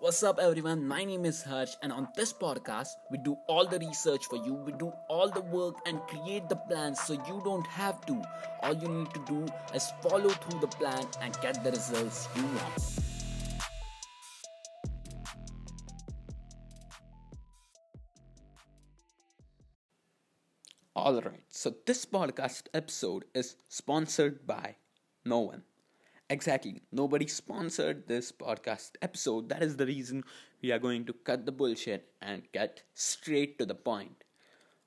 What's up, everyone? My name is Harsh, and on this podcast, we do all the research for you, we do all the work and create the plans so you don't have to. All you need to do is follow through the plan and get the results you want. Alright, so this podcast episode is sponsored by no one. Exactly. Nobody sponsored this podcast episode. That is the reason we are going to cut the bullshit and get straight to the point.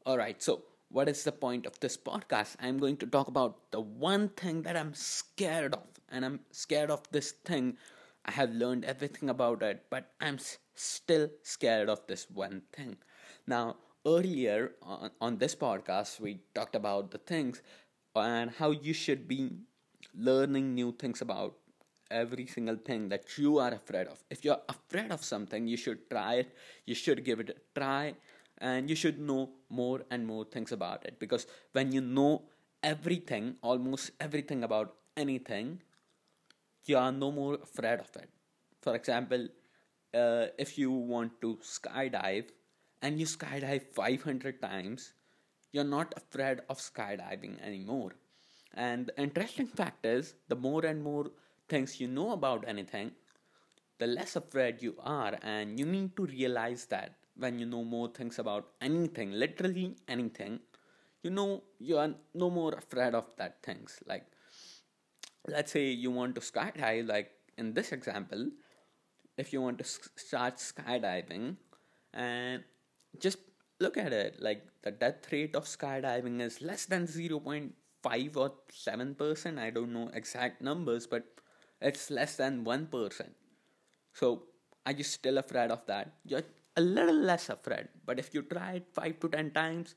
Alright, so what is the point of this podcast? I'm going to talk about the one thing that I'm scared of. And I'm scared of this thing. I have learned everything about it, but I'm still scared of this one thing. Now, earlier on, on this podcast, we talked about the things and how you should be learning new things about every single thing that you are afraid of. If you're afraid of something, you should try it, you should give it a try, and you should know more and more things about it. Because when you know everything, almost everything about anything, you are no more afraid of it. For example, uh, if you want to skydive and you skydive 500 times, you're not afraid of skydiving anymore and the interesting fact is, the more and more things you know about anything, the less afraid you are, and you need to realize that when you know more things about anything, literally anything, you know you are no more afraid of that things. Like, let's say you want to skydive, like in this example, if you want to start skydiving, and just look at it, like the death rate of skydiving is less than 0.5 5 or 7%. I don't know exact numbers, but it's less than 1%. So, are you still afraid of that? You're a little less afraid. But if you try it 5 to 10 times,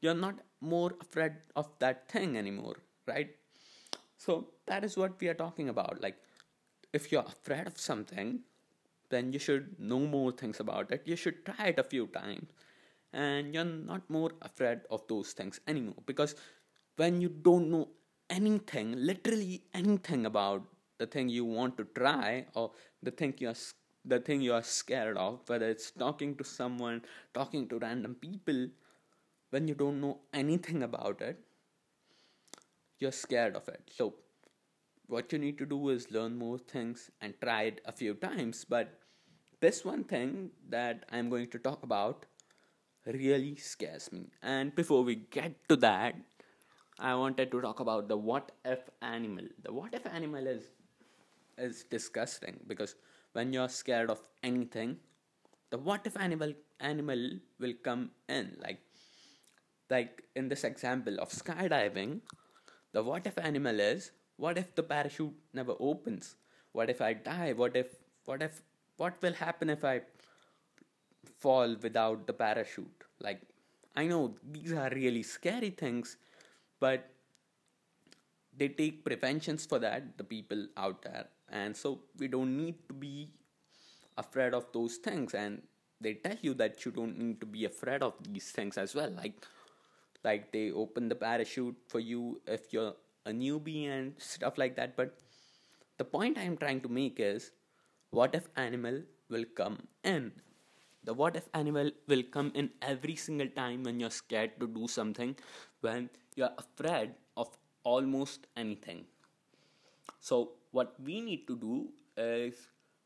you're not more afraid of that thing anymore, right? So, that is what we are talking about. Like, if you're afraid of something, then you should know more things about it. You should try it a few times. And you're not more afraid of those things anymore because when you don't know anything, literally anything about the thing you want to try or the thing you are the thing you are scared of, whether it's talking to someone, talking to random people, when you don't know anything about it, you're scared of it. So, what you need to do is learn more things and try it a few times. But this one thing that I'm going to talk about really scares me. And before we get to that, I wanted to talk about the what if animal. The what if animal is is disgusting because when you're scared of anything, the what if animal animal will come in like like in this example of skydiving, the what if animal is what if the parachute never opens? What if I die? What if what if what will happen if I fall without the parachute? Like I know these are really scary things but they take preventions for that the people out there. And so we don't need to be afraid of those things. And they tell you that you don't need to be afraid of these things as well. Like like they open the parachute for you if you're a newbie and stuff like that. But the point i'm trying to make is what if animal will come in the what if animal will come in every single time when you're scared to do something, when you're afraid of almost anything. So, what we need to do is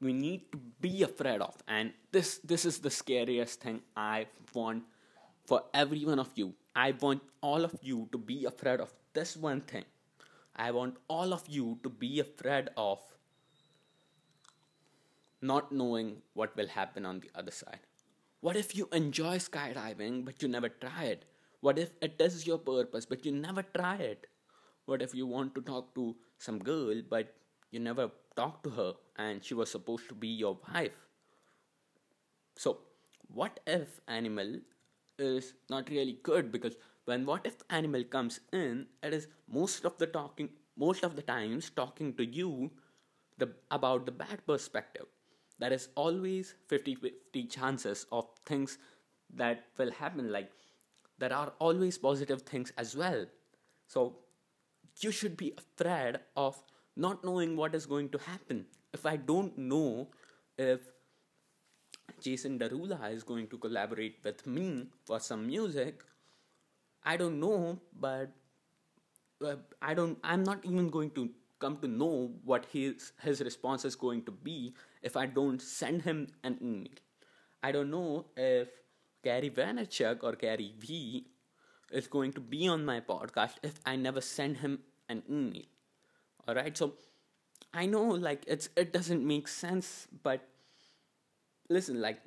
we need to be afraid of, and this this is the scariest thing I want for every one of you. I want all of you to be afraid of this one thing. I want all of you to be afraid of not knowing what will happen on the other side. What if you enjoy skydiving but you never try it? What if it is your purpose but you never try it? What if you want to talk to some girl but you never talk to her and she was supposed to be your wife? So, what if animal is not really good because when what if animal comes in, it is most of the talking most of the times talking to you the about the bad perspective there is always 50 50 chances of things that will happen like there are always positive things as well so you should be afraid of not knowing what is going to happen if i don't know if Jason Derulo is going to collaborate with me for some music. I don't know, but uh, I don't. I'm not even going to come to know what his his response is going to be if I don't send him an email. I don't know if Gary Vaynerchuk or Gary V is going to be on my podcast if I never send him an email. All right, so I know like it's it doesn't make sense, but listen, like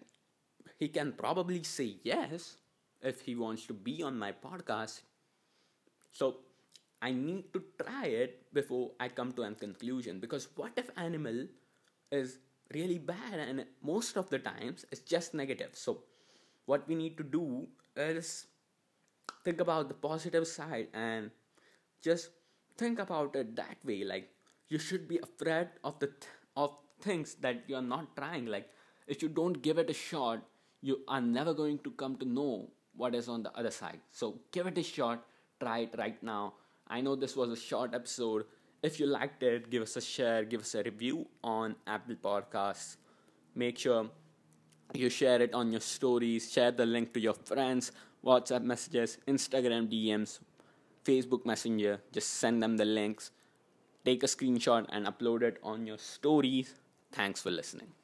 he can probably say yes if he wants to be on my podcast. So I need to try it before I come to a conclusion. Because what if animal is really bad and most of the times it's just negative. So what we need to do is think about the positive side and just think about it that way. Like you should be afraid of the th- of things that you're not trying. Like if you don't give it a shot you are never going to come to know what is on the other side. So give it a shot. Try it right now i know this was a short episode. If you liked it give us a share give us a review on apple podcasts. Make sure you share it on your stories share the link to your friends whatsapp messages instagram dms facebook messenger just send them the links. Take a screenshot and upload it on your stories. Thanks for listening